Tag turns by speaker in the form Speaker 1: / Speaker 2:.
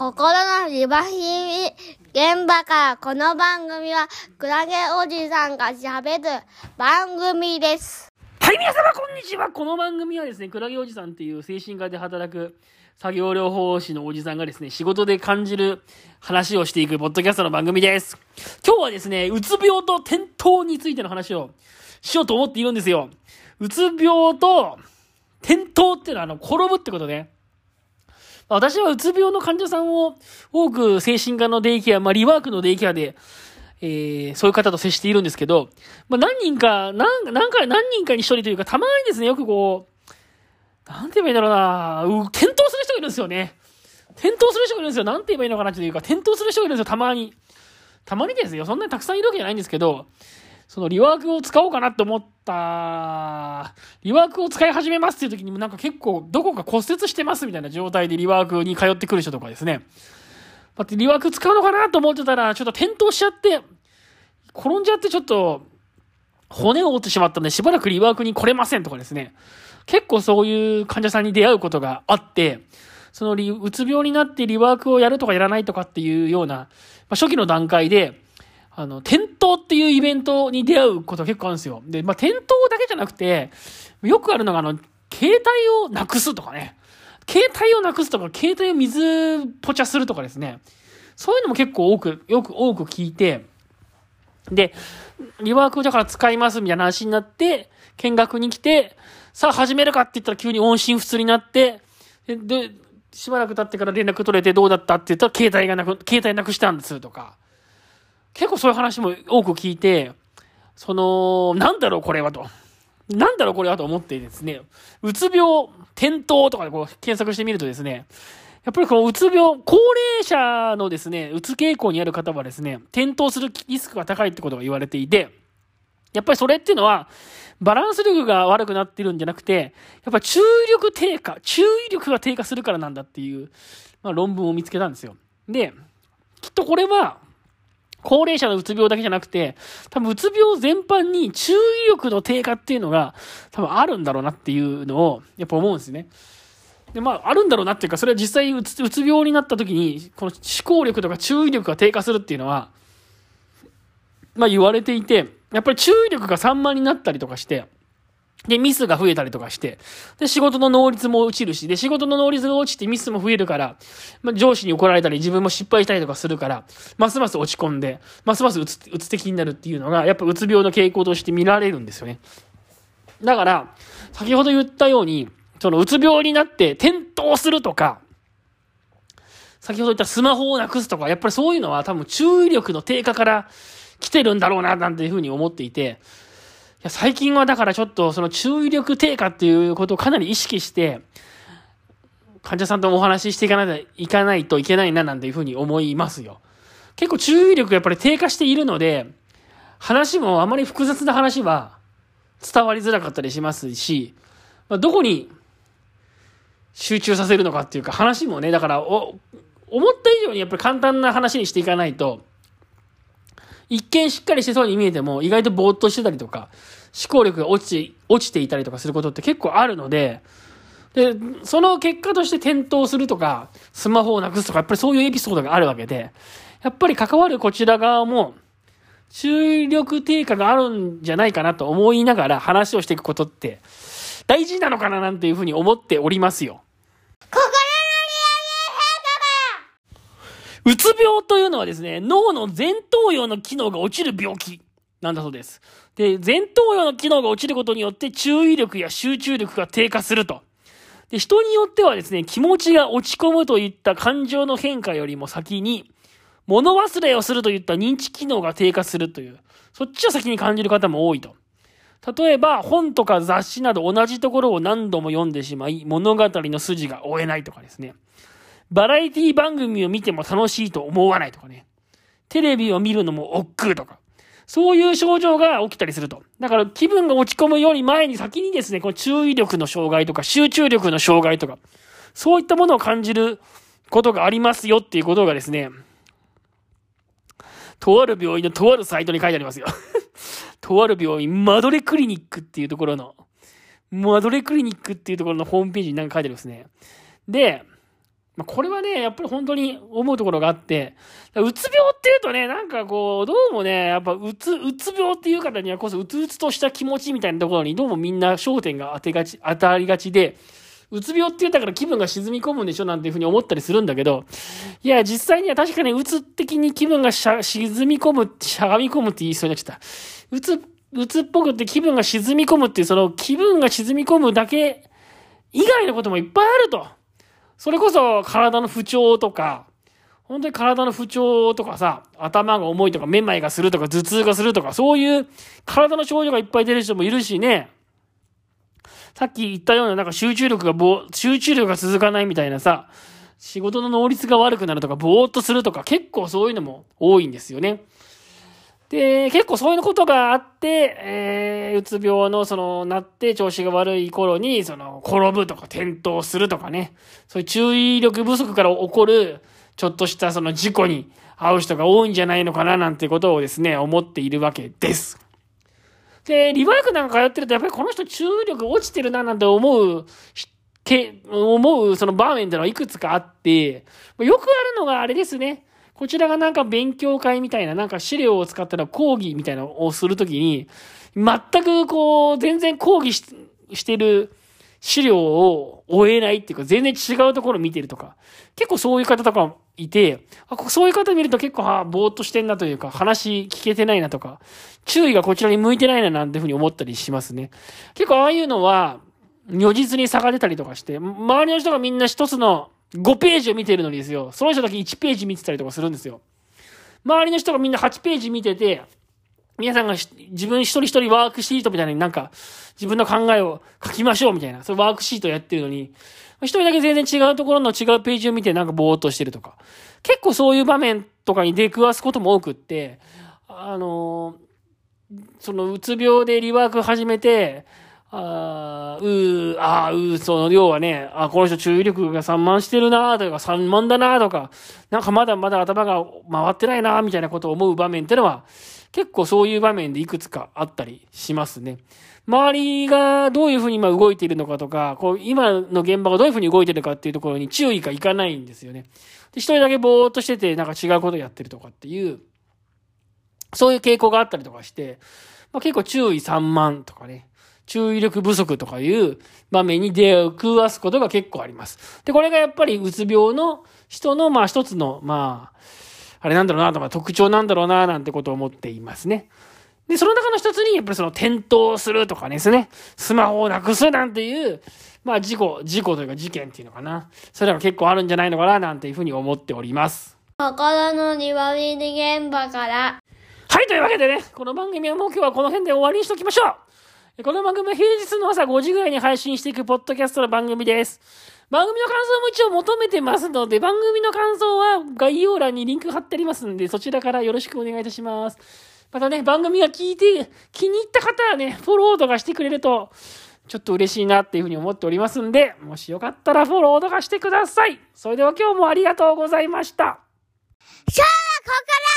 Speaker 1: 心のリバヒミ現場からこの番組はクラゲおじさんが喋る番組です。
Speaker 2: はい、皆様こんにちは。この番組はですね、クラゲおじさんっていう精神科で働く作業療法士のおじさんがですね、仕事で感じる話をしていくポッドキャストの番組です。今日はですね、うつ病と転倒についての話をしようと思っているんですよ。うつ病と転倒っていうのはあの、転ぶってことね。私はうつ病の患者さんを多く精神科のデイケア、まあ、リワークのデイケアで、えー、そういう方と接しているんですけど、まあ、何人か、何、何回、何人かに一人というか、たまにですね、よくこう、なんて言えばいいんだろうなう転倒する人がいるんですよね。転倒する人がいるんですよ。なんて言えばいいのかなというか、転倒する人がいるんですよ、たまに。たまにですよ。そんなにたくさんいるわけじゃないんですけど、そのリワークを使おうかなって思った、リワークを使い始めますっていう時にもなんか結構どこか骨折してますみたいな状態でリワークに通ってくる人とかですね。だってリワーク使うのかなと思ってたら、ちょっと転倒しちゃって、転んじゃってちょっと、骨を折ってしまったんでしばらくリワークに来れませんとかですね。結構そういう患者さんに出会うことがあって、そのうつ病になってリワークをやるとかやらないとかっていうような、まあ、初期の段階で、あの、転倒っていうイベントに出会うことが結構あるんですよ。で、まあ、転倒だけじゃなくて、よくあるのが、あの、携帯をなくすとかね。携帯をなくすとか、携帯を水ポチャするとかですね。そういうのも結構多く、よく多く聞いて、で、リワークだから使いますみたいな話になって、見学に来て、さあ始めるかって言ったら急に音信不通になって、でしばらく経ってから連絡取れてどうだったって言ったら携帯がなく、携帯なくしたんですとか。結構そういう話も多く聞いて、その、なんだろうこれはと。なんだろうこれはと思ってですね、うつ病、転倒とかでこう検索してみるとですね、やっぱりこのうつ病、高齢者のですね、うつ傾向にある方はですね、転倒するリスクが高いってことが言われていて、やっぱりそれっていうのは、バランス力が悪くなってるんじゃなくて、やっぱ注意力低下、注意力が低下するからなんだっていう、まあ、論文を見つけたんですよ。で、きっとこれは、高齢者のうつ病だけじゃなくて、多分うつ病全般に注意力の低下っていうのが多分あるんだろうなっていうのをやっぱ思うんですね。で、まあ、あるんだろうなっていうか、それは実際うつうつ病になった時に、この思考力とか注意力が低下するっていうのは、まあ言われていて、やっぱり注意力が散漫になったりとかして、で、ミスが増えたりとかして、で、仕事の能率も落ちるし、で、仕事の能率が落ちてミスも増えるから、まあ、上司に怒られたり、自分も失敗したりとかするから、ますます落ち込んで、ますますうつ、うつ的になるっていうのが、やっぱうつ病の傾向として見られるんですよね。だから、先ほど言ったように、そのうつ病になって転倒するとか、先ほど言ったスマホをなくすとか、やっぱりそういうのは多分注意力の低下から来てるんだろうな、なんていうふうに思っていて、や最近はだからちょっとその注意力低下っていうことをかなり意識して、患者さんともお話ししていかないといかないといけないななんていうふうに思いますよ。結構注意力がやっぱり低下しているので、話もあまり複雑な話は伝わりづらかったりしますし、まあ、どこに集中させるのかっていうか話もね、だからお、思った以上にやっぱり簡単な話にしていかないと、一見しっかりしてそうに見えても、意外とぼーっとしてたりとか、思考力が落ち、落ちていたりとかすることって結構あるので、で、その結果として転倒するとか、スマホをなくすとか、やっぱりそういうエピソードがあるわけで、やっぱり関わるこちら側も、注意力低下があるんじゃないかなと思いながら話をしていくことって、大事なのかななんていうふうに思っておりますよ。
Speaker 1: 心の
Speaker 2: うつ病というのはですね、脳の前頭葉の機能が落ちる病気なんだそうです。で、前頭葉の機能が落ちることによって注意力や集中力が低下すると。で、人によってはですね、気持ちが落ち込むといった感情の変化よりも先に、物忘れをするといった認知機能が低下するという、そっちを先に感じる方も多いと。例えば、本とか雑誌など同じところを何度も読んでしまい、物語の筋が追えないとかですね。バラエティ番組を見ても楽しいと思わないとかね。テレビを見るのも億劫とか。そういう症状が起きたりすると。だから気分が落ち込むより前に先にですね、この注意力の障害とか集中力の障害とか、そういったものを感じることがありますよっていうことがですね、とある病院のとあるサイトに書いてありますよ。とある病院、マドレクリニックっていうところの、マドレクリニックっていうところのホームページになんか書いてありますね。で、まあ、これはね、やっぱり本当に思うところがあって、うつ病っていうとね、なんかこう、どうもね、やっぱうつ、うつ病っていう方にはこそ、うつうつとした気持ちみたいなところに、どうもみんな焦点が当てがち、当たりがちで、うつ病って言ったから気分が沈み込むんでしょなんていうふうに思ったりするんだけど、いや、実際には確かにうつ的に気分がしゃ沈み込む、しゃがみ込むって言いそうになっちゃった。うつ、うつっぽくって気分が沈み込むっていう、その気分が沈み込むだけ以外のこともいっぱいあると。それこそ体の不調とか、本当に体の不調とかさ、頭が重いとか、めまいがするとか、頭痛がするとか、そういう体の症状がいっぱい出る人もいるしね。さっき言ったようななんか集中力がぼ、集中力が続かないみたいなさ、仕事の能率が悪くなるとか、ぼーっとするとか、結構そういうのも多いんですよね。で、結構そういうことがあって、えー、うつ病の、その、なって調子が悪い頃に、その、転ぶとか転倒するとかね、そういう注意力不足から起こる、ちょっとしたその事故に遭う人が多いんじゃないのかな、なんてことをですね、思っているわけです。で、リバイクなんか通ってると、やっぱりこの人注意力落ちてるな、なんて思う、け、思うその場面ってのはいくつかあって、よくあるのがあれですね。こちらがなんか勉強会みたいな、なんか資料を使ったら講義みたいなのをするときに、全くこう、全然講義してる資料を終えないっていうか、全然違うところ見てるとか、結構そういう方とかいて、あそういう方見ると結構、はぼーっとしてんなというか、話聞けてないなとか、注意がこちらに向いてないななんていうふうに思ったりしますね。結構ああいうのは、如実に差が出たりとかして、周りの人がみんな一つの5ページを見てるのにですよ、その人だけ1ページ見てたりとかするんですよ。周りの人がみんな8ページ見てて、皆さんが自分一人一人ワークシートみたいなになんか自分の考えを書きましょうみたいな、そういうワークシートやってるのに、一人だけ全然違うところの違うページを見てなんかぼーっとしてるとか。結構そういう場面とかに出くわすことも多くって、あのそのうつ病でリワーク始めて、あうー、あうその要はね、あこの人注意力が散漫してるなとか、散漫だなとか、なんかまだまだ頭が回ってないなみたいなことを思う場面ってのは、結構そういう場面でいくつかあったりしますね。周りがどういうふうに今動いているのかとか、こう今の現場がどういうふうに動いてるかっていうところに注意がいかないんですよね。で、一人だけぼーっとしてて、なんか違うことやってるとかっていう、そういう傾向があったりとかして、まあ、結構注意散漫とかね、注意力不足とかいう場面に出くわすことが結構あります。で、これがやっぱりうつ病の人の、まあ一つの、まあ、あれなんだろうなとか特徴なんだろうななんてことを思っていますね。で、その中の一つに、やっぱりその転倒するとかですね、スマホをなくすなんていう、まあ事故、事故というか事件っていうのかな。それが結構あるんじゃないのかななんていうふうに思っております。
Speaker 1: 心の庭見現場から。
Speaker 2: はい、というわけでね、この番組はもう今日はこの辺で終わりにしときましょう。この番組は平日の朝5時ぐらいに配信していくポッドキャストの番組です。番組の感想も一応求めてますので、番組の感想は概要欄にリンク貼ってありますんで、そちらからよろしくお願いいたします。またね、番組が聞いて気に入った方はね、フォローとかしてくれると、ちょっと嬉しいなっていうふうに思っておりますんで、もしよかったらフォローとかしてください。それでは今日もありがとうございました。
Speaker 1: 今日はここから